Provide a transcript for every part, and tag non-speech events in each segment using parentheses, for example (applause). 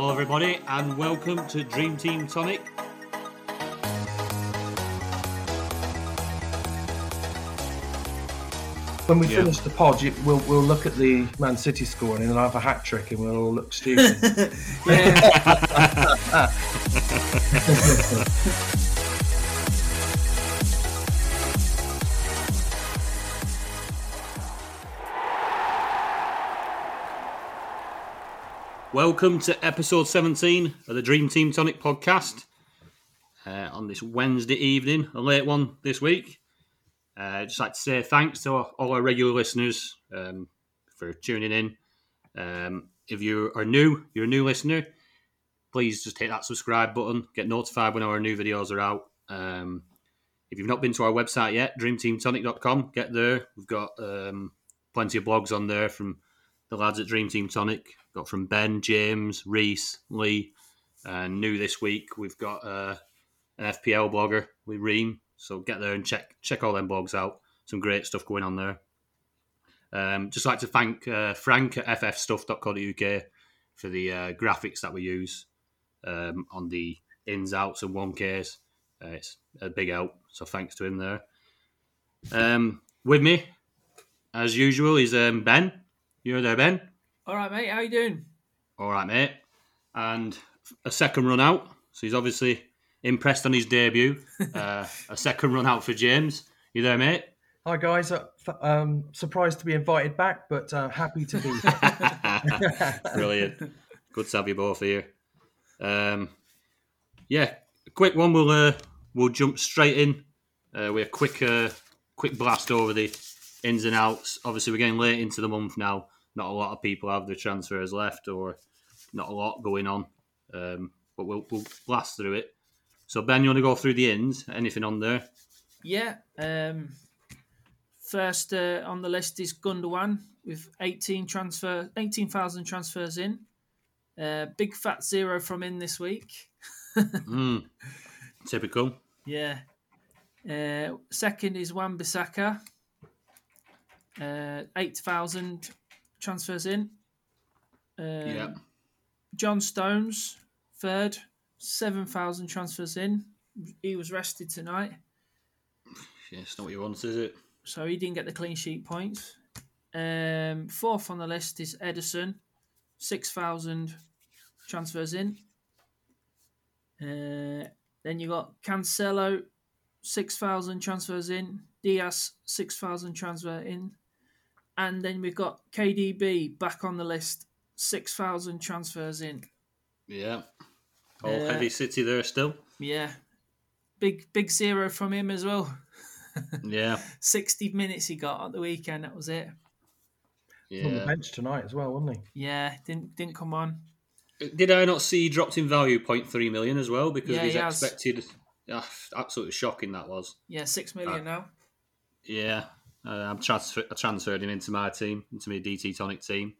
Hello, everybody, and welcome to Dream Team Tonic. When we Yeah. finish the pod, you, we'll we'll look at the Man City score and then I'll have a hat trick and we'll all look stupid. (laughs) (laughs) (laughs) Welcome to episode 17 of the Dream Team Tonic podcast. Uh, on this Wednesday evening, a late one this week. Uh, just like to say thanks to all our regular listeners um, for tuning in. Um, if you are new, you're a new listener, please just hit that subscribe button, get notified when our new videos are out. Um, if you've not been to our website yet, dreamteamtonic.com, get there. We've got um, plenty of blogs on there from the lads at Dream Team Tonic. Got from Ben, James, Reese, Lee, and new this week we've got uh, an FPL blogger with Reem. So get there and check check all them blogs out. Some great stuff going on there. Um, just like to thank uh, Frank at ffstuff.co.uk for the uh, graphics that we use um, on the ins, outs, and 1Ks. Uh, it's a big help. So thanks to him there. Um, with me, as usual, is um, Ben. You're there, Ben. All right, mate. How you doing? All right, mate. And a second run out. So he's obviously impressed on his debut. (laughs) uh, a second run out for James. You there, mate? Hi guys, uh, um, surprised to be invited back, but uh, happy to be. (laughs) Brilliant. Good to have you both here. Um, yeah, quick one. We'll uh, we'll jump straight in uh, with a quick uh, quick blast over the ins and outs. Obviously, we're getting late into the month now. Not a lot of people have their transfers left, or not a lot going on. Um, but we'll we'll blast through it. So Ben, you want to go through the ins? Anything on there? Yeah. Um, first uh, on the list is Gundogan with 18 transfer, 18,000 transfers in. Uh, big fat zero from in this week. (laughs) Mm. Typical. Yeah. Uh, second is Wan Bissaka. Uh, 8,000 transfers in. Um, yeah. John Stones, third, 7,000 transfers in. He was rested tonight. Yeah, it's not what you want, is it? so he didn't get the clean sheet points. Um, fourth on the list is Ederson, six thousand transfers in. Uh, then you got Cancelo, six thousand transfers in. Dias, six thousand transfer in, and then we've got KDB back on the list, six thousand transfers in. Yeah. All Uh, heavy city there still. Yeah, big big zero from him as well. (laughs) Yeah. Sixty minutes he got at the weekend. That was it. On the bench tonight as well, wasn't he? Yeah, didn't didn't come on. Did I not see he dropped in value 0.3 million as well because Yeah, he's he has. expected? Ah, absolutely shocking that was. Yeah, six million now. Yeah, uh, I'm transfer- I transferred him into my team, into my DT Tonic team.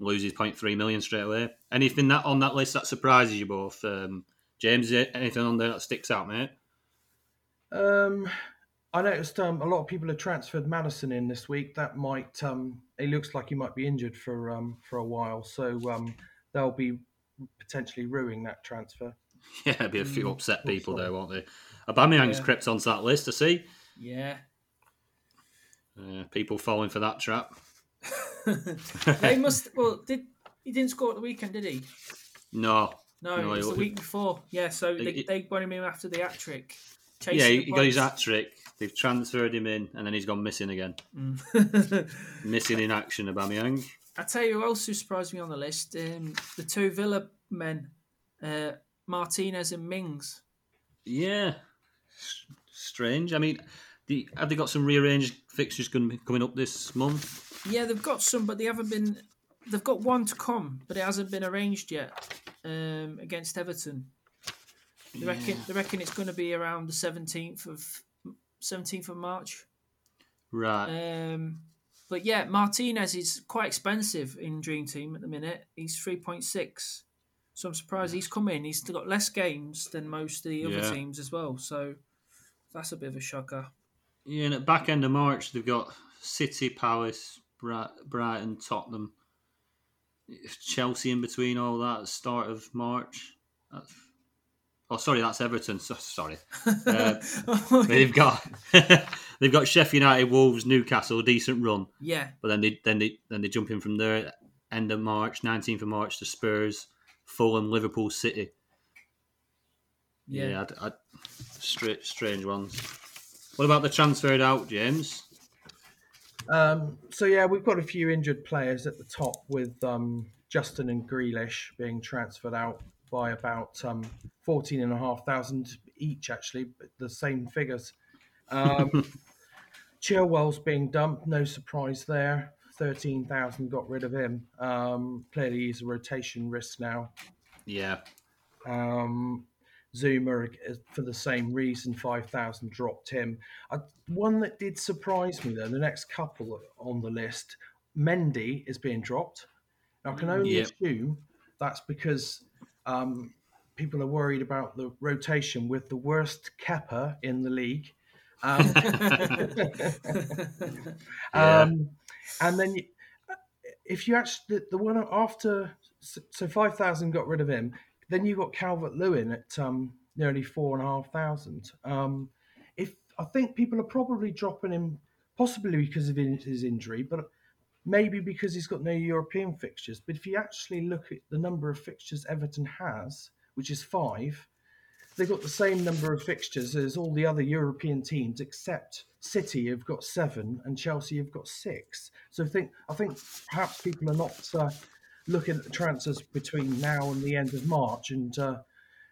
Loses 0.3 million straight away. Anything that on that list that surprises you both, um, James? Anything on there that sticks out, mate? Um, I noticed um, a lot of people have transferred Maddison in this week. That might um, it looks like he might be injured for um, for a while, so um, they'll be potentially ruining that transfer. (laughs) Yeah, there'll be a few Mm, upset people so. there, won't there? Aubameyang's Yeah. crept onto that list. I see. Yeah. Uh, people falling for that trap. (laughs) they must. Well, did he didn't score at the weekend? Did he? No, No, No, it was he- the week before. Yeah, so they, He- they got him in after the hat trick. yeah, he, he got his hat trick. They've transferred him in, and then he's gone missing again. Mm. (laughs) Missing in action, Aubameyang. I tell you who else who surprised me on the list: um, the two Villa men, uh, Martinez and Mings. Yeah, S- strange. I mean, the, have they got some rearranged fixtures going, coming up this month? Yeah, they've got some, but they haven't been. They've got one to come, but it hasn't been arranged yet um, against Everton. They reckon. They reckon it's going to be around the seventeenth of seventeenth of March. Right. Um, but yeah, Martinez is quite expensive in Dream Team at the minute. He's three point six, so I'm surprised he's come in. He's got less games than most of the other Yeah. teams as well. So that's a bit of a shocker. Yeah, and at back end of March, they've got City, Palace, Bright, Brighton, Tottenham. Chelsea in between all that start of March. That's, oh, sorry, that's Everton. So, sorry, uh, (laughs) they've got (laughs) they've got Sheffield United, Wolves, Newcastle, a decent run, yeah, but then they then they then they jump in from there. End of March, nineteenth of March, to Spurs, Fulham, Liverpool, City. yeah. Yeah, I, I, strange, strange ones. What about the transferred out, James? Um, so yeah, we've got a few injured players at the top with um, Justin and Grealish being transferred out by about um, fourteen and a half thousand each. Actually, but the same figures. Um, (laughs) Chilwell's being dumped. No surprise there. Thirteen thousand got rid of him. Um, clearly, he's a rotation risk now. Yeah, Um, Zouma, uh, for the same reason, 5,000 dropped him. Uh, one that did surprise me, though, the next couple on the list, Mendy is being dropped. Now, I can only Yeah. assume that's because um, people are worried about the rotation with the worst Kepper in the league. Um, (laughs) (laughs) Yeah. um, and then you, if you actually the, the one after so five thousand got rid of him, then you've got Calvert Lewin at um, nearly four and a half thousand. Um, if I think people are probably dropping him, possibly because of his injury, but maybe because he's got no European fixtures. But if you actually look at the number of fixtures Everton has, which is five, they've got the same number of fixtures as all the other European teams, except City have got seven and Chelsea have got six. So I think I think perhaps people are not uh, looking at the transfers between now and the end of March and uh,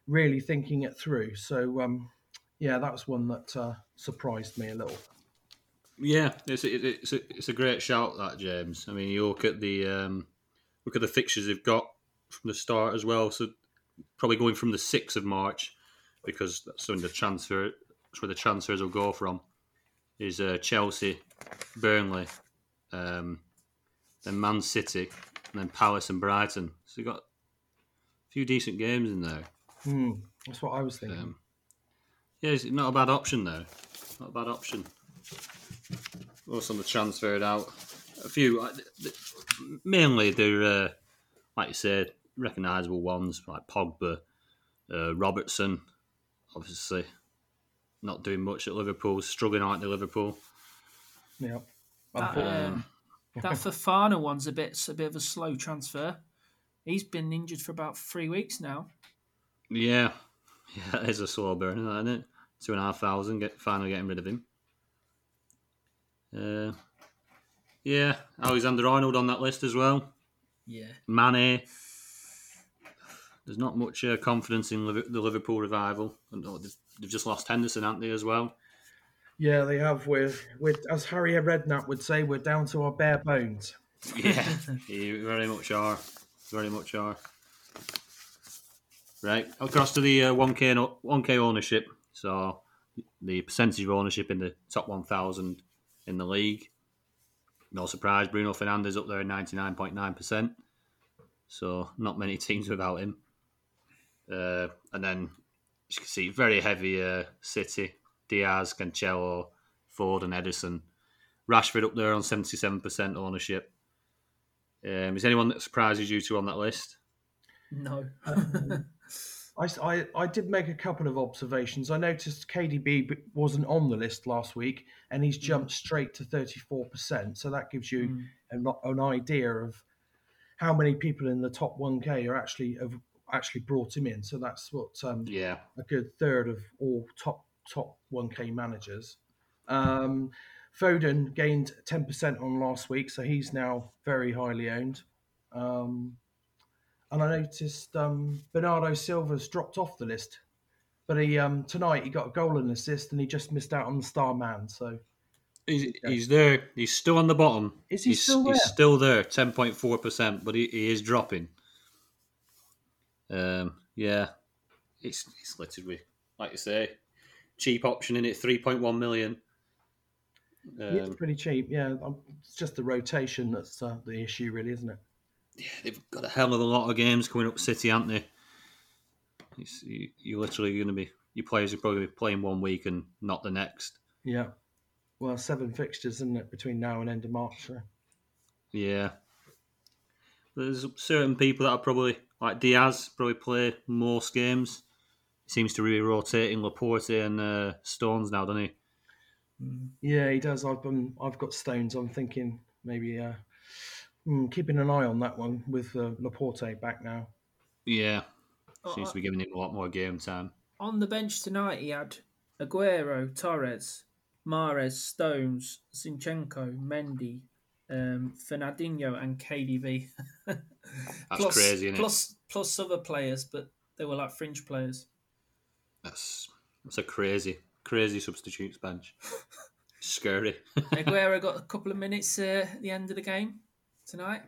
really thinking it through. So um, yeah, that was one that uh, surprised me a little. yeah, it's a, it's a, it's a great shout that James. I mean, you look at the um, look at the fixtures they've got from the start as well. So probably going from the sixth of March because that's when the transfer that's where the transfers will go from is uh, Chelsea, Burnley, um, then Man City, and then Palace and Brighton. So you've got a few decent games in there. Hmm, that's what I was thinking. Um, yeah, it's not a bad option though. Not a bad option. Also, on the transferred out, a few. uh, Mainly, they're uh, like you said, recognisable ones like Pogba, uh, Robertson. Obviously, not doing much at Liverpool, struggling out at Liverpool. yeah. That, Unfortunately. um, that Fofana one's a bit a bit of a slow transfer. He's been injured for about three weeks now. Yeah, (laughs) yeah, it's a slow burner, isn't it? Two and a half thousand. Get finally getting rid of him. Uh, yeah, Alexander Arnold on that list as well. Yeah. Mane. There's not much uh, confidence in Liv- the Liverpool revival. And, they've, they've just lost Henderson, haven't they, as well? Yeah, they have. We're, we're, as Harry Redknapp would say, we're down to our bare bones. Yeah, (laughs) you very much are. Very much are. Right, across to the uh, 1K, no- 1K ownership. So the percentage of ownership in the top 1,000 in the league. No surprise, Bruno Fernandes up there at 99.9%. So not many (laughs) teams without him. Uh, and then you can see very heavy uh, City, Dias, Cancelo, Ford, and Ederson. Rashford up there on 77% ownership. Um, is anyone that surprises you two on that list? No. (laughs) I, I, I did make a couple of observations. I noticed KDB wasn't on the list last week, and he's jumped straight to 34%. So that gives you Mm. an, an idea of how many people in the top 1K are actually have actually brought him in. So that's what um, Yeah. a good third of all top top 1K managers. Um, Foden gained 10% on last week, so he's now very highly owned. Um, and I noticed um, Bernardo Silva's dropped off the list, but he um, tonight he got a goal and assist, and he just missed out on the star man. So He's, he's there. He's still on the bottom. Is he he's, still He's there? still there, 10.4%, but he, he is dropping. Um, yeah. It's, it's littered with, like you say, cheap option in it, 3.1 million. it's Um, pretty cheap. Yeah, it's just the rotation that's uh, the issue, really, isn't it? Yeah, they've got a hell of a lot of games coming up City, aren't they? It's, you, you're literally going to be, your players are probably playing one week and not the next. Yeah. Well, seven fixtures, isn't it, between now and end of March? So. Yeah. there's certain people that are probably like Dias probably play most games. He seems to really rotate in Laporte and uh, Stones now, doesn't he? Yeah, he does. I've been, I've got Stones. I'm thinking maybe uh, hmm, keeping an eye on that one with uh, Laporte back now. Yeah, Oh, seems uh, to be giving him a lot more game time. On the bench tonight, he had Aguero, Torres, Mahrez, Stones, Zinchenko, Mendy, um, Fernandinho, and KDB. (laughs) That's plus, crazy, isn't it? plus, plus other players, but they were like fringe players. That's that's a crazy, crazy substitutes bench. (laughs) Scary. (laughs) Aguero got a couple of minutes uh, at the end of the game tonight.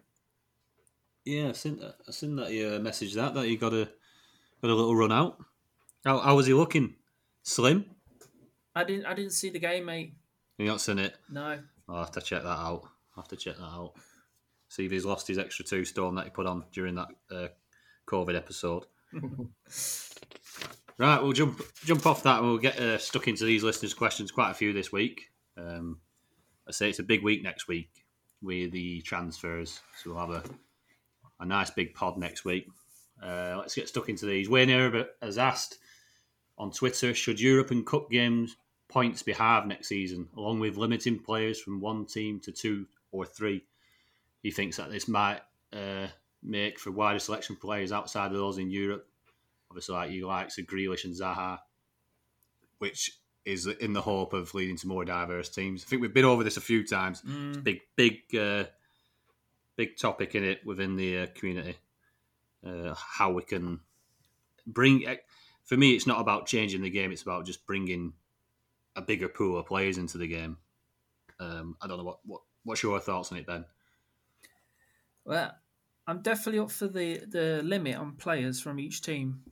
yeah, I seen that. I seen that he uh, messaged that that he got a got a little run out. How, how was he looking? Slim? I didn't. I didn't see the game, mate. You not seen it? No. I'll have to check that out. I'll have to check that out. See if he's lost his extra two stone that he put on during that uh, COVID episode. (laughs) right, we'll jump jump off that and we'll get uh, stuck into these listeners' questions. Quite a few this week. Um, I say it's a big week next week with the transfers, so we'll have a a nice big pod next week. Uh, let's get stuck into these. Wayne Herbert has asked on Twitter: Should European Cup games points be halved next season, along with limiting players from one team to two or three? He thinks that this might uh, make for wider selection players outside of those in Europe. Obviously, like you likes of Grealish and Zaha, which is in the hope of leading to more diverse teams. I think we've been over this a few times. It's a big, big, uh, big topic in it within the uh, community. Uh, how we can bring. For me, it's not about changing the game. It's about just bringing a bigger pool of players into the game. Um, I don't know what, what what's your thoughts on it, Ben. Well, I'm definitely up for the the limit on players from each team.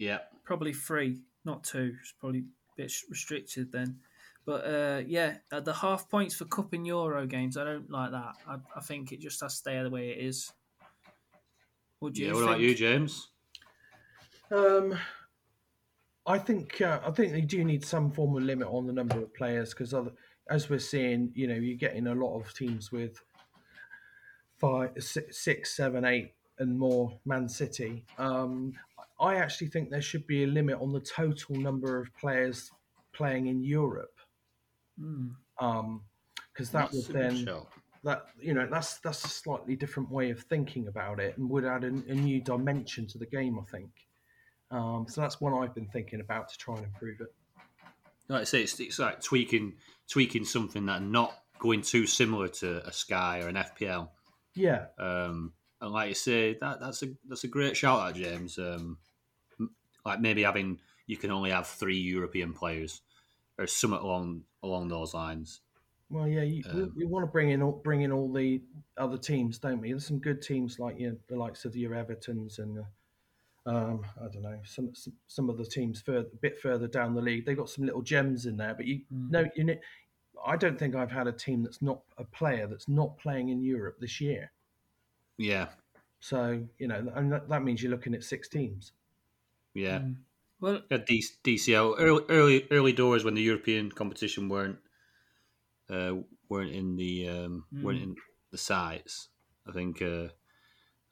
Yeah, Probably three, not two. It's probably a bit restricted then. But uh, yeah, uh, the half points for Cup and Euro games, I don't like that. I, I think it just has to stay the way it is. Would you? yeah. What think? about you, James? Um, I think uh, I think they do need some form of limit on the number of players because as we're seeing, you know, you're getting a lot of teams with five, six, seven, eight, and more Man City. Um, I actually think there should be a limit on the total number of players playing in Europe, because that That's would a then shout. that you know that's that's a slightly different way of thinking about it and would add a, a new dimension to the game. I think. Um, so that's one I've been thinking about to try and improve it. Like I say, it's, it's like tweaking tweaking something that not going too similar to a Sky or an FPL. Yeah, Um, and like you say, that that's a that's a great shout out, James. Um, m- like maybe having you can only have three European players or something along along those lines. well, yeah, you, we, we want to bring in all, bring in all the other teams, don't we? There's some good teams like you know, the likes of your Everton's and uh, um, I don't know some, some some of the teams further a bit further down the league. They've got some little gems in there, but you no, you know, I don't think I've had a team that's not a player that's not playing in Europe this year. Yeah, So you know, and that, that means you're looking at six teams. Yeah. Well, At DCL early early early doors when the European competition weren't uh, weren't in the um, weren't in the sites. I think uh,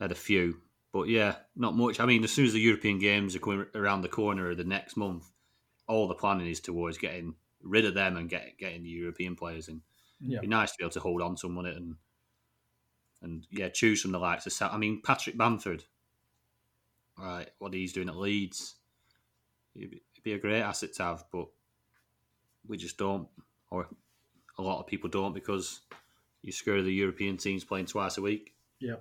had a few, but yeah, not much. I mean, as soon as the European games are coming around the corner the next month, all the planning is towards getting rid of them and get, getting the European players in. Yeah. It'd be nice to be able to hold on to them on it and and yeah, choose from the likes of. Sa- I mean, Patrick Bamford. Right, what he's doing at Leeds, it'd be, a great asset to have, but we just don't, or a lot of people don't, because you screw the European teams playing twice a week. Yeah.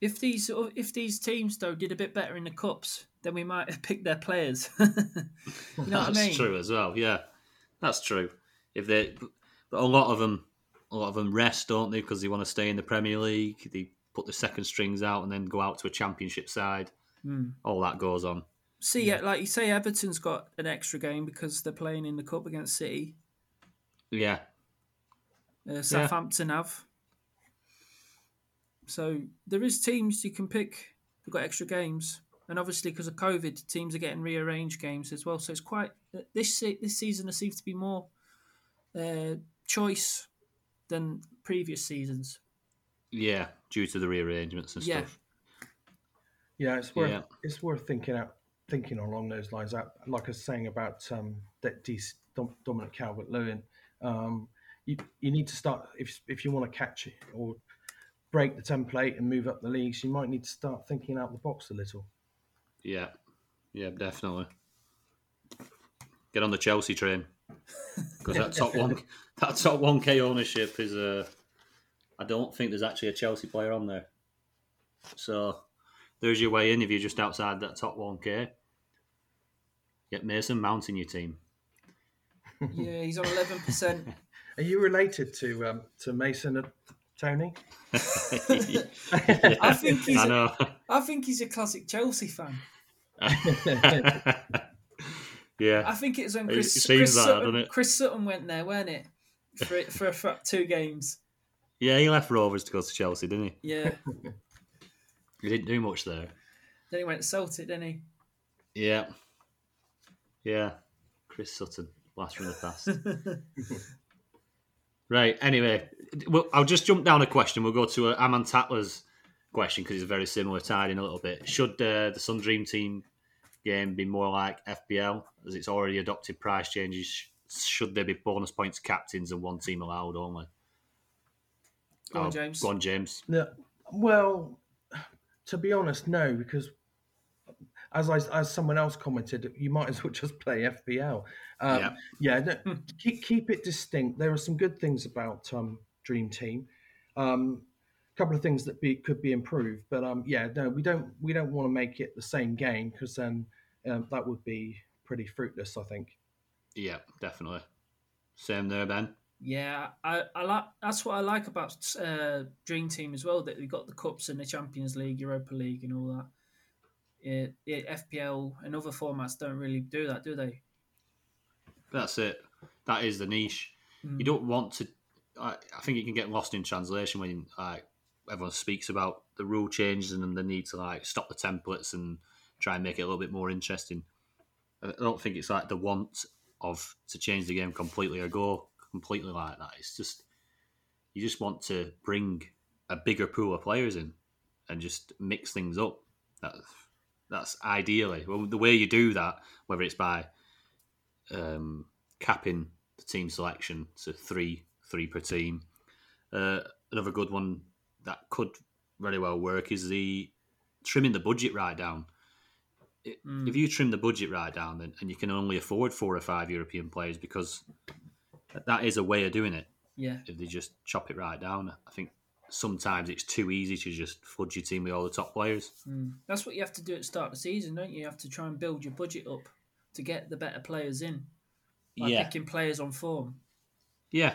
if these oh, if these teams though did a bit better in the cups, then we might have picked their players. (laughs) you know what I That's mean? true as well. Yeah, that's true. If they, but a lot of them, a lot of them rest, don't they? Because they want to stay in the Premier League. They put the second strings out and then go out to a Championship side. Hmm. All that goes on. See, yeah, like you say, Everton's got an extra game because they're playing in the cup against City. Yeah, Uh, Southampton have. So there is teams you can pick. They've got extra games, and obviously because of COVID, teams are getting rearranged games as well. So it's quite this this season there seems to be more uh, choice than previous seasons. yeah, due to the rearrangements and Yeah. stuff. Yeah, it's worth Yeah. it's worth thinking out thinking along those lines. That like I was saying about um, that D- Dom, Dominic Calvert Lewin, um, you you need to start if if you want to catch it or break the template and move up the leagues. You might need to start thinking out the box a little. Yeah, yeah, definitely. Get on the Chelsea train (laughs) because that top one, that top one K ownership is Uh, I don't think there's actually a Chelsea player on there. So there's your way in if you're just outside that top one K. Get Mason Mount in your team. Yeah, he's on eleven percent. (laughs) Are you related to um, to Mason and Tony? (laughs) I think he's I a- know. I think he's a classic Chelsea fan. (laughs) yeah, I think it was when Chris, it Chris, that, Sutton, doesn't it? Chris Sutton went there, weren't it? For for, for two games. Yeah. He left Rovers to go to Chelsea, didn't he? Yeah. (laughs) He didn't do much there. then he went to Celtic, didn't he? Yeah. Yeah. Chris Sutton, blast from the past. (laughs) right. Anyway, well, I'll just jump down a question. We'll go to uh, Aman Tatler's question because it's very similar, tied in a little bit. Should uh, the Sun Dream Team game be more like FPL as it's already adopted price changes? Should there be bonus points captains and one team allowed only? Go on, Oh, James. Go on, James. No, well, to be honest, no, because as I, as someone else commented, you might as well (laughs) just play FPL. Um, Yeah. yeah, no, keep keep it distinct. There are some good things about um, Dream Team. Um, a couple of things that be, could be improved, but um, yeah, no, we don't we don't want to make it the same game because then um, that would be pretty fruitless. I think. Yeah, definitely. Same there, Ben. Yeah, I, I like that's what I like about uh, Dream Team as well. That they've got the cups and the Champions League, Europa League, and all that. Yeah, yeah, FPL and other formats don't really do that, do they? That's it. That is the niche. Mm. You don't want to. I, I think it can get lost in translation when like everyone speaks about the rule changes and the need to like stop the templates and try and make it a little bit more interesting. I don't think it's like the want of to change the game completely or go completely like that. It's just you just want to bring a bigger pool of players in and just mix things up. That, that's ideally well the way you do that, whether it's by um, capping the team selection to three three per team. Uh, another good one that could really well work is the trimming the budget right down. Mm. If you trim the budget right down, then and you can only afford four or five European players because that is a way of doing it. Yeah, If they just chop it right down, I think sometimes it's too easy to just fudge your team with all the top players. mm. that's what you have to do at the start of the season, don't you? You have to try and build your budget up to get the better players in. By picking players on form. Yeah.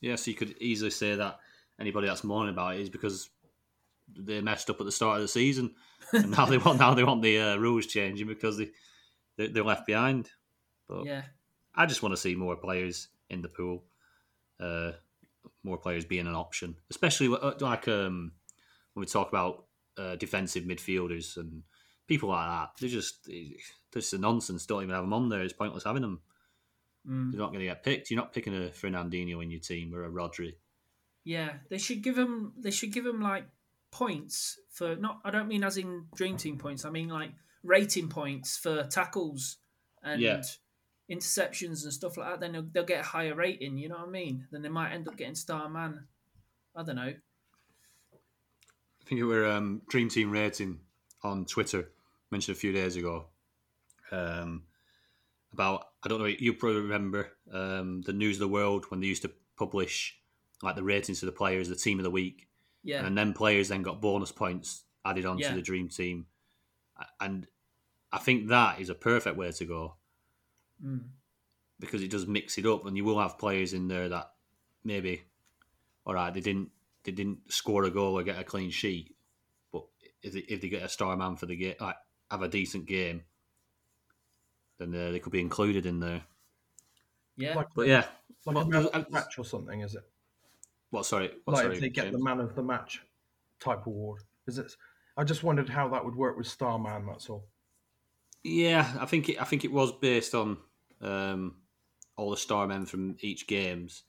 Yeah, so you could easily say that anybody that's moaning about it is because they messed up at the start of the season, (laughs) and now they want now they want the uh, rules changing because they, they they're left behind. But Yeah, I just want to see more players in the pool, uh, more players being an option, especially uh, like um, when we talk about uh, defensive midfielders and people like that. They're just this is nonsense. Don't even have them on there. It's pointless having them. mm. They're not going to get picked. You're not picking a Fernandinho in your team or a Rodri. yeah. They should give them. They should give them like points for not. I don't mean as in Dream Team points. I mean like rating points for tackles and Yeah. Interceptions and stuff like that. Then they'll, they'll get a higher rating. You know what I mean? Then they might end up getting star man. I don't know. I think it were um, Dream Team Rating on Twitter mentioned a few days ago um, about I don't know you probably remember um, the News of the World when they used to publish like the ratings of the players, the team of the week, Yeah, and then players then got bonus points added onto Yeah. the Dream Team, and I think that is a perfect way to go Mm. because it does mix it up, and you will have players in there that maybe, all right, they didn't they didn't score a goal or get a clean sheet, but if they, if they get a star man for the game, like have a decent game, then uh, they could be included in there. yeah. Like, But yeah, like Well, a man of the match or something, is it? what? Sorry, what, like sorry, if they get James? the man of the match type award. Is it? I just wondered how that would work with Starman. That's all. Yeah, I think it, I think it was based on um, all the star men from each games.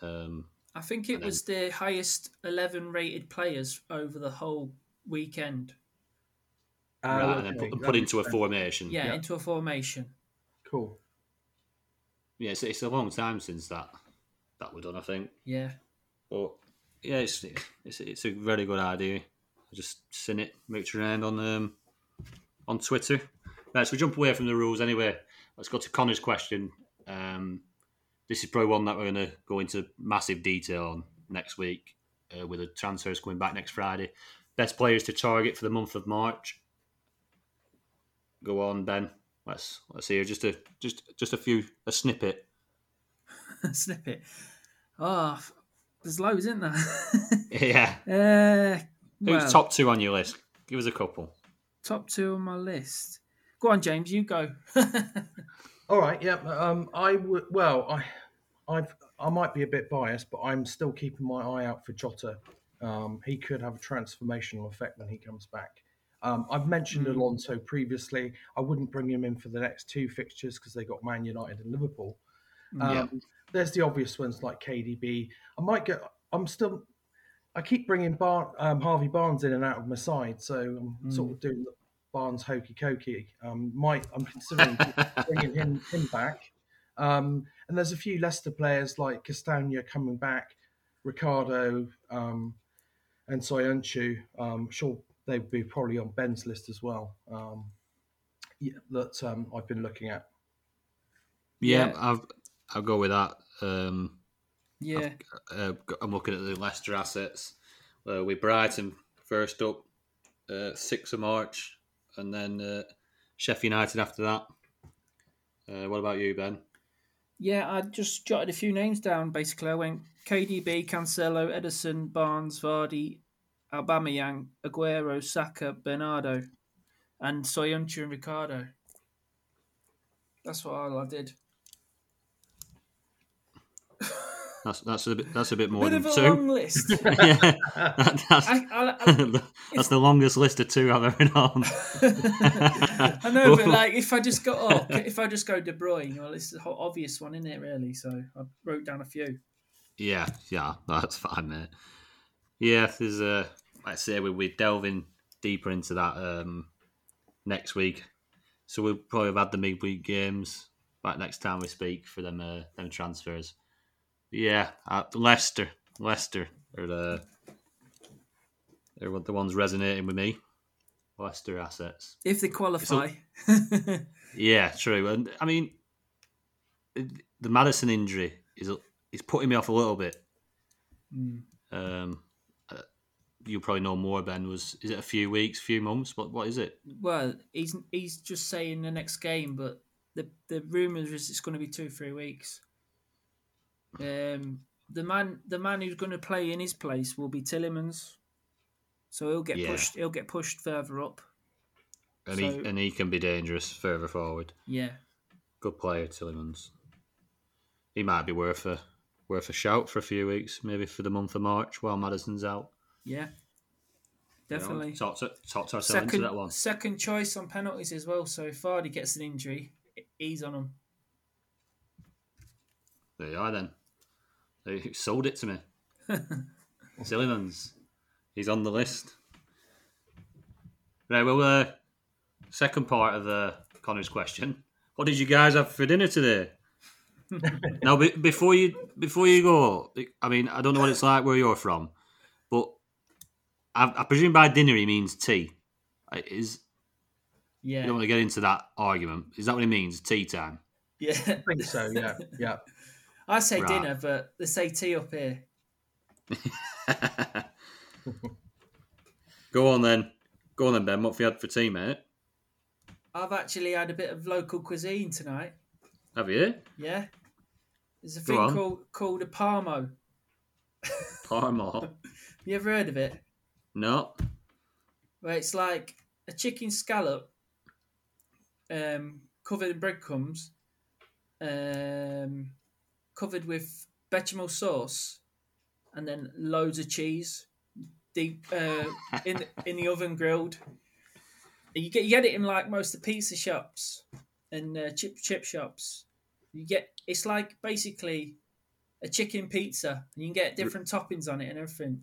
Um, I think it And was the highest 11 rated players over the whole weekend. Ah, right, and then put, that put into a sense. formation. Yeah, Yeah. into a formation. Cool. yeah. It's, it's a long time since that that was done. I think. Yeah. But yeah, it's it's it's a very good idea. I just seen it mixed around on um on Twitter. Right, so we jump away from the rules anyway. Let's go to Connor's question. Um, this is probably one that we're going to go into massive detail on next week uh, with the transfers coming back next Friday. Best players to target for the month of March. Go on, Ben. Let's let's hear just a just just a few a snippet. (laughs) Snippet. Oh, there's loads, isn't there? (laughs) (laughs) yeah, uh, who's top two on your list? Give us a couple. top two on my list. Go on, James, you go. (laughs) All right. Yeah. Um, I would. Well, I, I've. I might be a bit biased, but I'm still keeping my eye out for Jota. Um, he could have a transformational effect when he comes back. Um, I've mentioned Mm. Alonso previously. I wouldn't bring him in for the next two fixtures because they got Man United and Liverpool. Um, Yeah. There's the obvious ones like KDB. I might get. I'm still. I keep bringing Bar, um, Harvey Barnes in and out of my side, so I'm sort of doing the Barnes hokey cokey. Um, might I'm considering (laughs) bringing him, him back. Um, and there's a few Leicester players like Castagna coming back, Ricardo, um, and Soyuncu. Um, sure, they'd be probably on Ben's list as well. Um, yeah, that um, I've been looking at. Yeah, Yeah. I've, I'll go with that. Um, yeah. uh, I'm looking at the Leicester assets. Uh, with Brighton first up, uh, 6th of March, and then uh, Sheffield United after that. Uh, what about you, Ben? Yeah, I just jotted a few names down. Basically, I went KDB, Cancelo, Ederson, Barnes, Vardy, Aubameyang, Aguero, Saka, Bernardo, and Soyuncu and Ricardo. That's what I did. That's that's a bit that's a bit more Bit than of a two. long list. (laughs) yeah, that- that's, I, I, I, (laughs) that's the longest list of two I've ever known. (laughs) I know, but like if I just go, oh, if I just go De Bruyne, well, it's the whole obvious one, isn't it? Really. So I wrote down a few. Yeah, yeah, that's fine, mate. Yeah, there's a. Like I say we we delving deeper into that um, next week, so we'll probably have had the midweek games back next time we speak for them uh, them transfers. Yeah, uh, Leicester, Leicester are the they're the ones resonating with me. Leicester assets. If they qualify. Yeah, true. And I mean, the Maddison injury is is putting me off a little bit. Mm. Um, uh, you probably know more. Ben was is it a few weeks, few months? What what is it? Well, he's he's just saying the next game, but the the rumours is it's going to be two three weeks. Um, the man the man who's going to play in his place will be Tielemans, so he'll get Yeah. pushed. He'll get pushed further up. And So- he and he can be dangerous further forward. Yeah, Good player, Tielemans. He might be worth a worth a shout for a few weeks, maybe for the month of March while Maddison's out. yeah, You know, definitely. talk to talk to ourselves into second that one. second choice on penalties as well. So if Vardy gets an injury, he's on him. There you are then. They sold it to me. (laughs) Sillimans. He's on the list. Right, well, uh, second part of uh, Connor's question. What did you guys have for dinner today? (laughs) now, be- before you before you go, I mean, I don't know what it's like where you're from, but I, I presume by dinner he means tea. I- Is I Yeah, don't want to get into that argument. Is that what he means? Tea time. yeah. I think so. Yeah, yeah. I say Right. dinner, but they say tea up here. (laughs) Go on then. Go on then, Ben. What have you had for tea, mate? I've actually had a bit of local cuisine tonight. Have you? Yeah. There's a Go thing on. called called a parmo. (laughs) Parmo. (laughs) You ever heard of it? no. Where it's like a chicken scallop um, covered in breadcrumbs, um, covered with bechamel sauce, and then loads of cheese, deep uh, in (laughs) in the oven grilled. You get you get it in like most of the pizza shops and uh, chip chip shops. You get it's like basically a chicken pizza, and you can get different toppings on it and everything.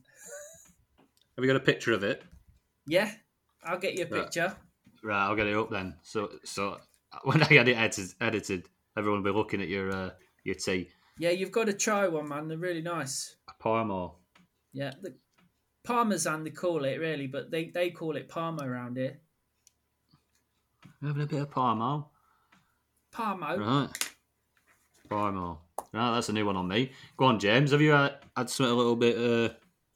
(laughs) Have you got a picture of it? Yeah, I'll get you a Right. picture. Right, I'll get it up then. So, so (laughs) when I get it edited, edited everyone will be looking at your uh, your tea. Yeah, you've got to try one, man. They're really nice. Parma. Yeah, the parmesan they call it really, but they they call it parma around here. Having a bit of Parma. Parmo. Right. Parmo. Right, that's a new one on me. Go on, James. Have you uh, had something a little bit uh,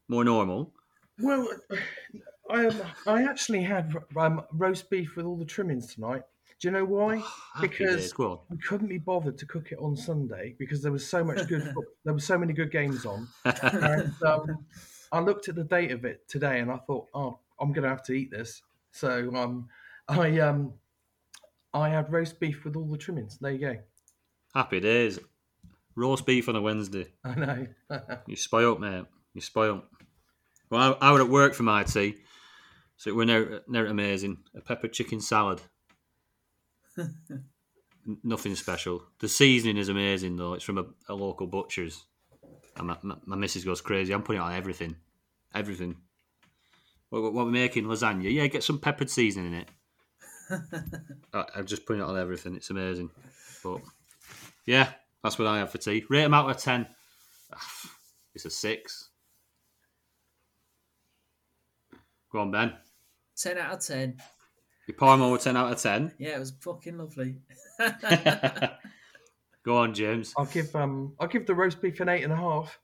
more normal? Well, (sighs) I um, I actually had um, roast beef with all the trimmings tonight. Do you know why? (sighs) Because- days. Go on. We couldn't be bothered to cook it on Sunday because there was so much good. (laughs) there were so many good games on, (laughs) and um, I looked at the date of it today, and I thought, oh, I'm going to have to eat this. So um, I um, I had roast beef with all the trimmings. There you go. Happy days. Roast beef on a Wednesday. I know. (laughs) You spoilt, mate. You spoilt. Well, I, I was at work for my tea, so it were never, never amazing. A pepper chicken salad. N- Nothing special. The seasoning is amazing, though. It's from a, a local butcher's. And my, my, my missus goes crazy. I'm putting it on everything. Everything. What, what, what we're making? Lasagna. Yeah, get some peppered seasoning in it. (laughs) I, I'm just putting it on everything. It's amazing. But, yeah, that's what I have for tea. Rate them out of 10. (sighs) It's a six. Go on, Ben. Ten out of ten. Your Parmo a 10 out of 10. (laughs) Yeah, it was fucking lovely. (laughs) (laughs) Go on, James. I'll give um I'll give the roast beef an eight and a half.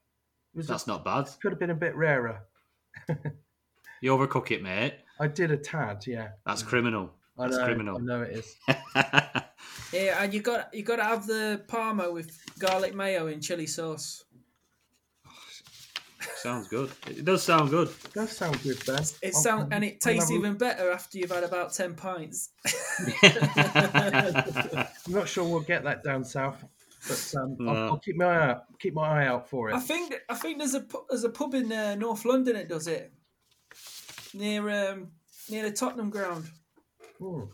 It was That's not bad. could have been a bit rarer. You overcook it, mate. I did a tad, yeah. That's criminal. I That's know, criminal. I know it is. Yeah, and you got you got to have the parma with garlic mayo and chili sauce. Sounds good. It does sound good. does sound good, Ben. It I'll- sound and it tastes even better after you've had about ten pints. (laughs) (laughs) I'm not sure we'll get that down south, but um, No. I'll, I'll keep my eye out. Keep my eye out for it. I think I think there's a there's a pub in uh, North London that does it near um near the Tottenham ground. Mm.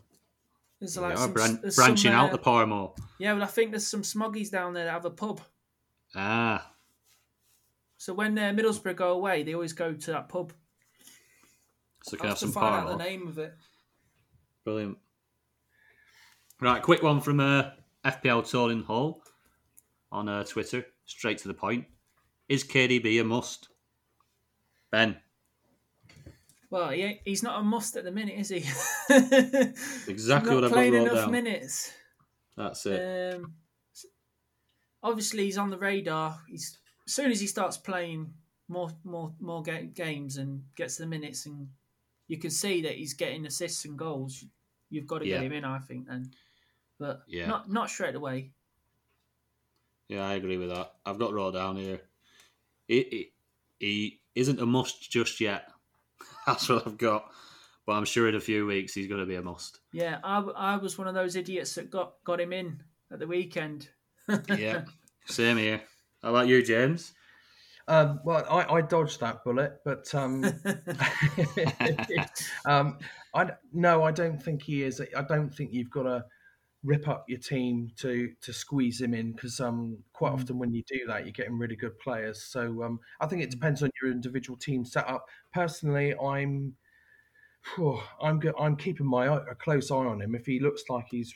There's like some, bran- there's branching some, uh, out the Parmo. Yeah, well, I think there's some smoggies down there that have a pub. Ah, So when uh, Middlesbrough go away, they always go to that pub. so can I have some find out the name of it. Brilliant. Right, quick one from uh, FPL Tolling Hall on uh, Twitter. Straight to the point. Is KDB a must? Ben, Well, he he's not a must at the minute, is he? (laughs) exactly not what I've got wrote enough down. minutes. That's it. Um, obviously, he's on the radar. He's as soon as he starts playing more, more, more ga- games and gets the minutes, and you can see that he's getting assists and goals. You've got to Yeah. get him in, I think. Then, but Yeah. not not straight away. Yeah, I agree with that. I've got Raw down here. He, he, he isn't a must just yet. (laughs) That's what I've got. But I'm sure in a few weeks he's going to be a must. Yeah, I, I was one of those idiots that got got him in at the weekend. (laughs) Yeah, same here. How about you, James? Um, well, I, I dodged that bullet, but um, (laughs) (laughs) um, I no, I don't think he is. I don't think you've got to rip up your team to to squeeze him in because um, quite Mm. often when you do that, you're getting really good players. So um, I think it Mm. depends on your individual team setup. Personally, I'm phew, I'm go- I'm keeping my eye, a close eye on him. If he looks like he's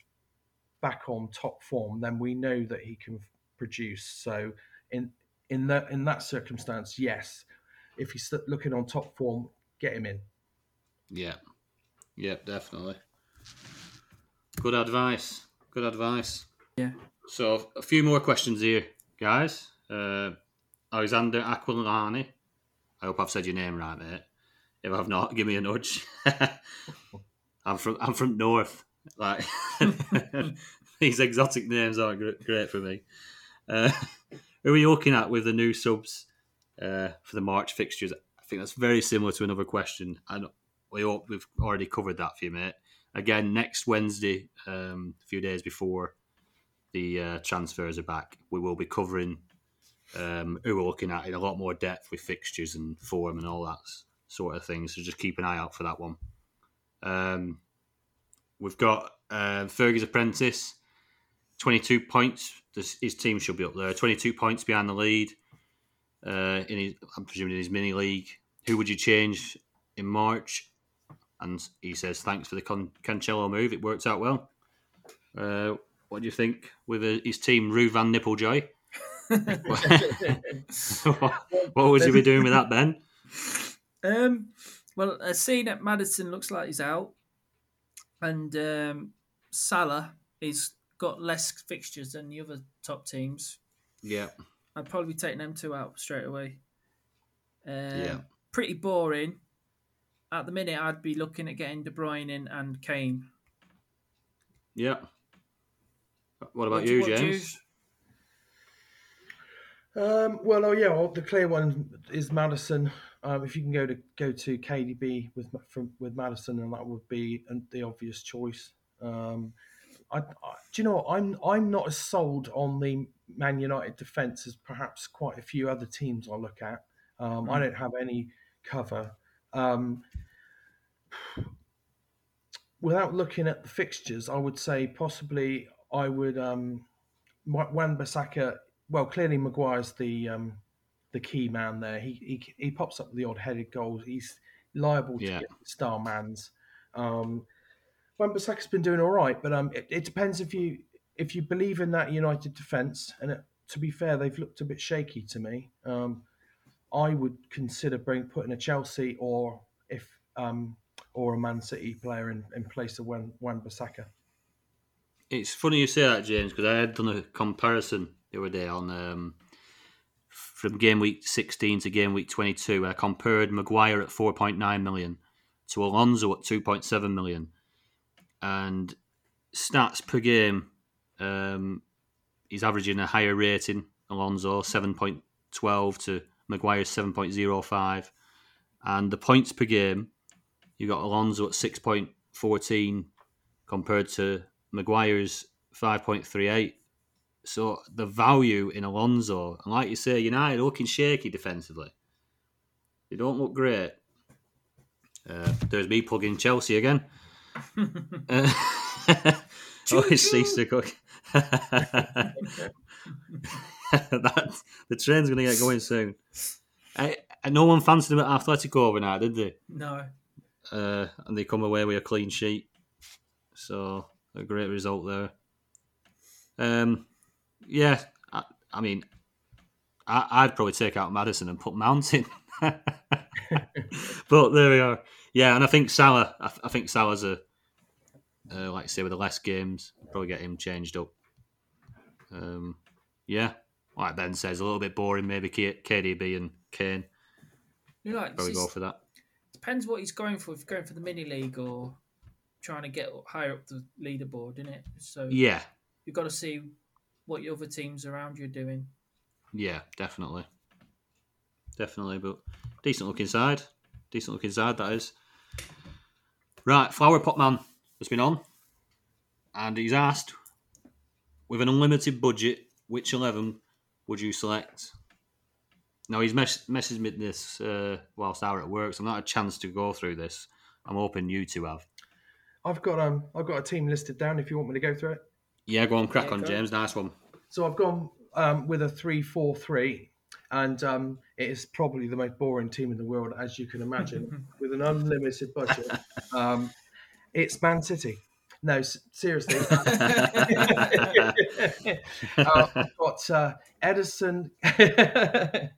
back on top form, then we know that he can produce. So in in that in that circumstance, yes. If he's looking on top form, get him in. Yeah. Yeah, definitely. Good advice. Good advice. Yeah. So, a few more questions here, guys. Uh, Alexander Aquilani. I hope I've said your name right, mate. If I've not, give me a nudge. (laughs) I'm from I'm from North. Like (laughs) these exotic names aren't great for me. Uh, who are you looking at with the new subs uh, for the March fixtures? I think that's very similar to another question. And we hope we've already covered that for you, mate. Again, next Wednesday, um, a few days before the uh, transfers are back, we will be covering um, who we're looking at in a lot more depth with fixtures and form and all that sort of thing. So just keep an eye out for that one. Um, we've got uh, Fergie's apprentice. 22 points. This, his team should be up there. 22 points behind the lead. Uh, in his, I'm presuming in his mini league. Who would you change in March? And he says, thanks for the Con- Cancelo move. It worked out well. Uh, what do you think with uh, his team, Rue Van Nipplejoy? what, (laughs) what would you be doing with that, Ben? Um, well, uh, seeing that Maddison looks like he's out, and um, Salah is got less fixtures than the other top teams. Yeah. I'd probably take them two out straight away. Um, Yeah. Pretty boring. At the minute, I'd be looking at getting De Bruyne in and Kane. Yeah. What about What- you, what do James? Um, well, oh yeah, well, the clear one is Maddison. Um, if you can go to go to KDB with from with Maddison, and that would be the obvious choice. Um, I, I, do you know what? I'm I'm not as sold on the Man United defence as perhaps quite a few other teams I look at. Um, I don't have any cover. Um, without looking at the fixtures, I would say possibly I would um, Wan Bissaka. Well, clearly Maguire's the um, the key man there. He, he he pops up with the odd headed goals. He's liable to Yeah. get star mans. Um, Wan Bissaka's been doing all right, but um, it, it depends if you if you believe in that United defence. And it, to be fair, they've looked a bit shaky to me. Um, I would consider bring putting a Chelsea or if um, or a Man City player in, in place of Wan Bissaka. It's funny you say that, James, because I had done a comparison the other day on um, from game week 16 to game week 22. I compared Maguire at 4.9 million to Alonso at 2.7 million, and stats per game, um, he's averaging a higher rating. Alonso 7.12 to Maguire's 7.05, and the points per game, you got Alonso at 6.14 compared to Maguire's 5.38. So the value in Alonso, and like you say, United looking shaky defensively. They don't look great. Uh, there's me plugging Chelsea again. Always cease to cook. that, the train's going to get going soon. I, I, no one fancied them at Atletico overnight, did they? No. uh, and they come away with a clean sheet. So a great result there. Um, yeah, I, I mean, I, I'd probably take out Maddison and put Mountain. (laughs) (laughs) but there we are. Yeah, and I think Salah. I, I think Salah's a uh, like I say with the less games, probably get him changed up. Um, yeah, like Ben says, a little bit boring. Maybe K- KDB and Kane You like probably go for that. depends what he's going for. If he's going for the mini league or trying to get higher up the leaderboard, isn't it? So Yeah, you've got to see what your other teams around you are doing. Yeah, definitely. Definitely, but decent looking side. Decent looking side, that is. Right, Flower Pot Man has been on, and he's asked, with an unlimited budget, which 11 would you select? Now, he's mess- messaged me this uh, whilst out at work, so I've not had a chance to go through this. I'm hoping you two have. I've got um I've got a team listed down if you want me to go through it. Yeah, go on, crack Yeah, on, go. James. Nice one. So I've gone um, with a three-four-three, and um, it is probably the most boring team in the world, as you can imagine, (laughs) with an unlimited budget. Um, it's Man City. No, seriously. (laughs) (laughs) uh, I've got uh, Ederson, (laughs)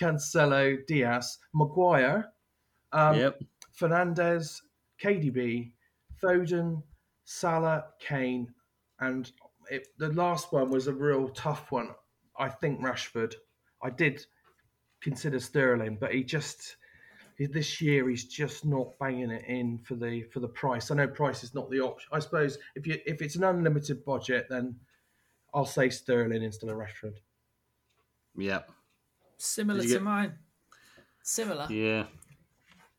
Cancelo, Dias, Maguire, um, yep. Fernandes, KDB, Foden, Salah, Kane, and it, the last one was a real tough one. I think Rashford. I did consider Sterling, but he just this year he's just not banging it in for the for the price. I know price is not the option. I suppose if you if it's an unlimited budget, then I'll say Sterling instead of Rashford. Yep. Similar Did to get- mine. Similar. Yeah.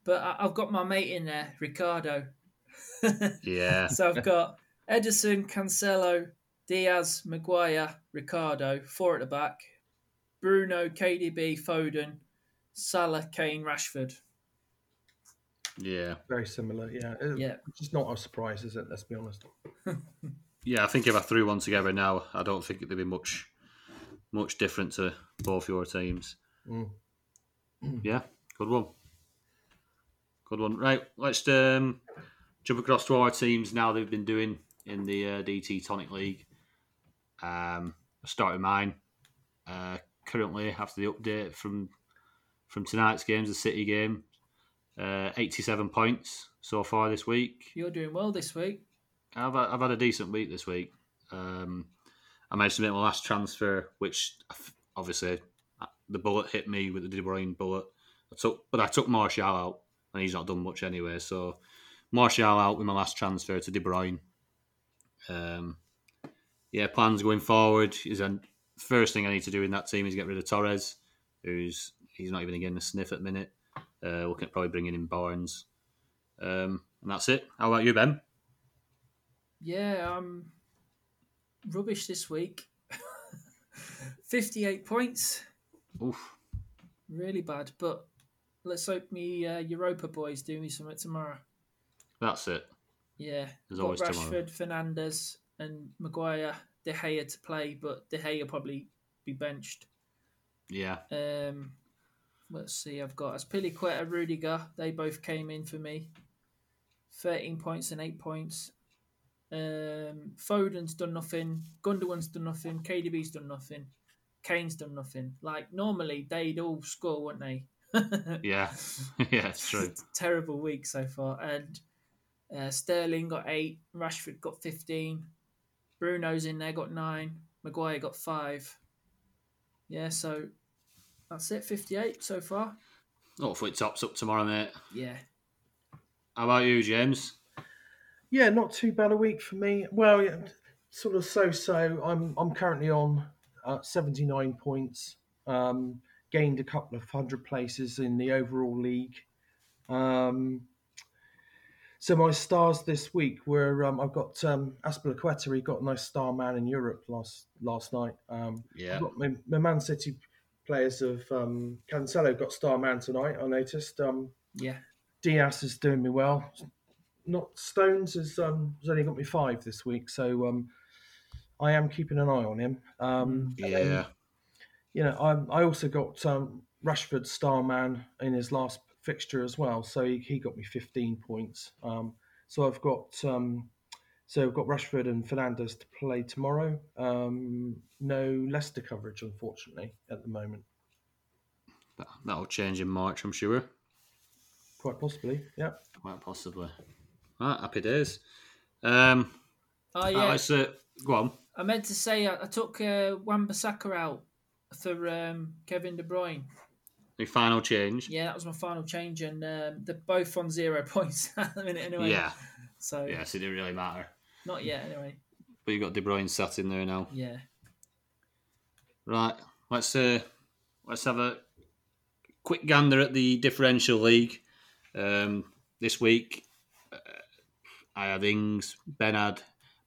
But I, I've got my mate in there, Ricardo. (laughs) Yeah. so I've got Ederson, Cancelo, Dias, Maguire, Ricardo, four at the back. Bruno, KDB, Foden, Salah, Kane, Rashford. Yeah. Very similar, yeah. Uh, Yeah. Which is not a surprise, is it? Let's be honest. (laughs) yeah, I think if I threw one together now, I don't think it'd be much much different to both your teams. Mm. (clears throat) Yeah, good one. Good one. Right, let's um, jump across to our teams now. They've been doing in the uh, DT Tonic League. Um, I started mine uh, currently after the update from from tonight's games, the City game. Uh, 87 points so far this week. You're doing well this week. I've had, I've had a decent week this week. Um, I managed to make my last transfer, which obviously the bullet hit me with the De Bruyne bullet. I took, but I took Martial out, and he's not done much anyway. So Martial out with my last transfer to De Bruyne. Um, yeah, plans going forward is a first thing I need to do in that team is get rid of Torres, who's he's not even getting a sniff at the minute. Uh, looking at probably bringing in Barnes, um, and that's it. How about you, Ben? Yeah, I'm rubbish this week. (laughs) 58 points. Oof. Really bad, but let's hope me uh, Europa boys do me something tomorrow. That's it. Yeah. There's Got always Rashford, tomorrow. Fernandes, and Maguire, De Gea to play, but De Gea probably be benched. Yeah. Um, let's see, I've got Azpilicueta, Rudiger. They both came in for me. 13 points and 8 points. Um, Foden's done nothing. Gundogan's done nothing. KDB's done nothing. Kane's done nothing. Like, normally they'd all score, wouldn't they? (laughs) Yeah. (laughs) yeah, it's true. Terrible week so far. And uh, Sterling got 8. Rashford got 15. Bruno's in there, got 9. Maguire got 5. Yeah, so that's it. 58 so far. Hopefully it tops up tomorrow, mate. Yeah. How about you, James? Yeah, not too bad a week for me. Well, yeah, sort of so-so. I'm I'm currently on uh, 79 points. Um, gained a couple of hundred places in the overall league. Um, so my stars this week were um, I've got um, Azpilicueta. He got a nice star man in Europe last last night. Um, Yeah. I've got my, my Man City players of um, Cancelo got star man tonight. I noticed. Um, Yeah. Dias is doing me well. Not Stones has um, has only got me five this week, so um, I am keeping an eye on him. Um, and then, Yeah. you know, I, I also got um, Rashford star man in his last fixture as well, so he, he got me 15 points. Um, so I've got um, so we've got Rashford and Fernandes to play tomorrow. Um, no Leicester coverage, unfortunately, at the moment. That, that'll change in March, I'm sure. Quite possibly, yeah. Quite possibly. Right, happy days. Um, Oh, yeah. let's, go on. I meant to say I, I took uh, Wan-Bissaka out for um, Kevin De Bruyne. Your final change. Yeah, that was my final change, and um, they're both on zero (laughs) points at the minute anyway. Yeah. So Yes, it didn't really matter. Not yet anyway. But you've got De Bruyne sat in there now. Yeah. Right, let's uh, let's have a quick gander at the differential league. Um, this week, uh, I had Ings, Ben had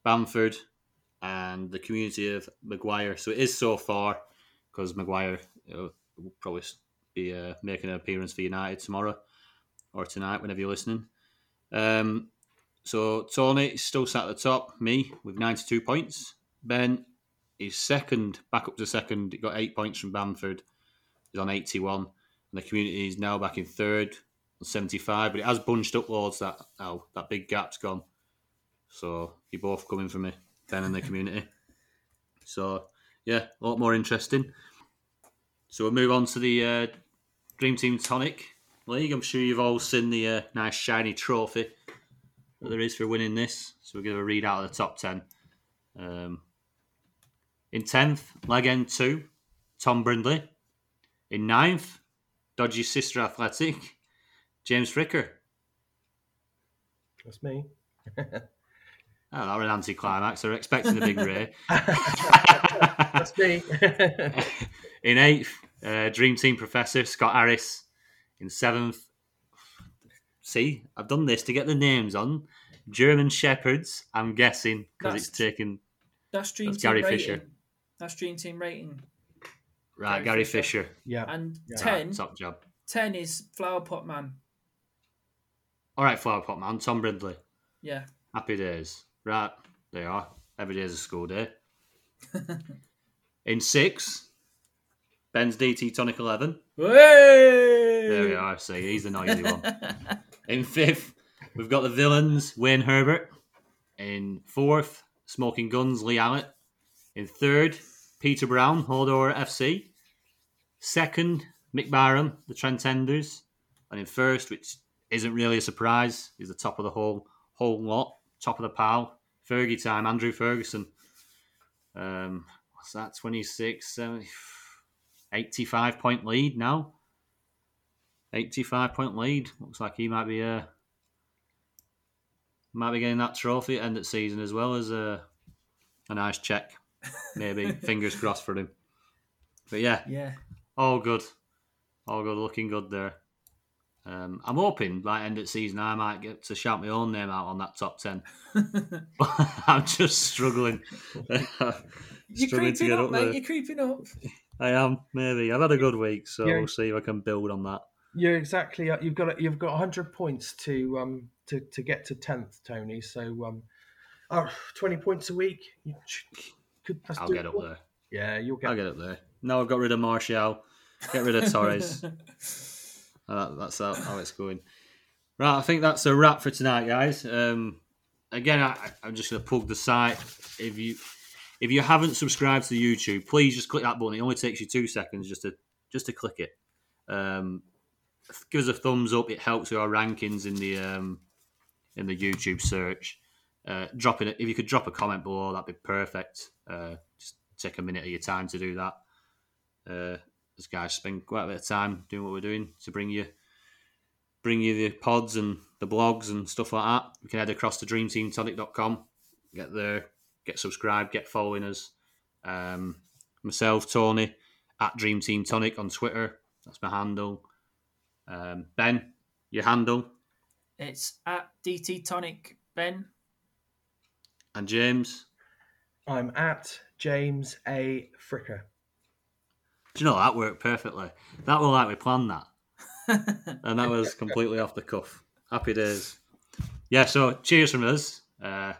Bamford, and the community of Maguire. So it is so far because Maguire uh, will probably be uh, making an appearance for United tomorrow or tonight, whenever you're listening. Um, so Tony is still sat at the top, me with 92 points. Ben is second, back up to second. He got eight points from Bamford. He's on 81. And the community is now back in third on 75. But it has bunched up loads that now that big gap's gone. So you're both coming for me, Ben and the community. So yeah, a lot more interesting. So we'll move on to the uh, Dream Team Tonic League. I'm sure you've all seen the uh, nice shiny trophy that there is for winning this. So we'll give a read out of the top 10. Um, in 10th, Leg End 2, Tom Brindley. In 9th, Dodgy Sister Athletic, James Fricker. That's me. (laughs) Oh, that was an anticlimax. They're expecting a big ray. (laughs) That's me. (laughs) in 8th, uh, Dream Team Professor, Scott Harris. In 7th, see, I've done this to get the names on. German Shepherds, I'm guessing, because it's taken. That's Dream That's Team Gary rating. Fisher. That's Dream Team rating. Right, Gary Gary Fisher. Fisher. yeah. And Yeah. 10, Top job. 10 is Flower Pot Man. All right, Flower Pot Man, Tom Brindley. Yeah. Happy days. Right, they are. Every day is a school day. (laughs) In six, Ben's DT Tonic 11. Hey! There we are. See, he's the noisy one. (laughs) In fifth, we've got the villains, Wayne Herbert. In fourth, Smoking Guns, Lee Allett. In third, Peter Brown, Hodor FC. Second, Mick Barham, the Trentenders. And in first, which isn't really a surprise, is the top of the whole whole lot, top of the pile. Fergie time, Andrew Ferguson. Um, what's that? 26, 70, 85 point lead now. 85 point lead. Looks like he might be uh, might be getting that trophy at end of season as well as a a nice check. Maybe (laughs) fingers crossed for him. But yeah, Yeah. all good, all good, looking good there. Um, I'm hoping by end of season I might get to shout my own name out on that top ten. (laughs) (laughs) I'm just struggling. You're struggling creeping up, up mate. there. You're creeping up. I am maybe. I've had a good week, so we'll see if I can build on that. You're exactly. You've got. You've got 100 points to um to, to get to 10th, Tony. So um, oh, 20 points a week. You could. That's I'll get up doable. there. Yeah, you'll get. I'll get up there. Now I've got rid of Martial, get rid of Torres. (laughs) Uh, that's how, how it's going. Right, I think that's a wrap for tonight, guys. Um, again, I, I'm just going to plug the site. If you if you haven't subscribed to YouTube, please just click that button. It only takes you two seconds just to just to click it. Um, give us a thumbs up. It helps with our rankings in the um, in the YouTube search. Uh, dropping it if you could drop a comment below, that'd be perfect. Uh, just take a minute of your time to do that. Uh, this guys spend quite a bit of time doing what we're doing to bring you bring you the pods and the blogs and stuff like that. You can head across to dreamteamtonic.com, get there, get subscribed, get following us. Um, myself, Tony, at Dream Team Tonic on Twitter. That's my handle. Um, ben, your handle. It's at DT Tonic Ben. And James. I'm at James A. Fricker. Do you know that worked perfectly? That was like we planned that. (laughs) and that was completely off the cuff. Happy days. Yeah, so cheers from us. Uh,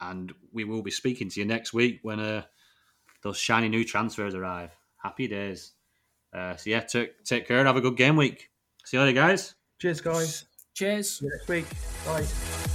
and we will be speaking to you next week when uh, those shiny new transfers arrive. Happy days. Uh, so, yeah, take, take care and have a good game week. See you later, guys. Cheers, guys. Cheers. See you next week. Bye.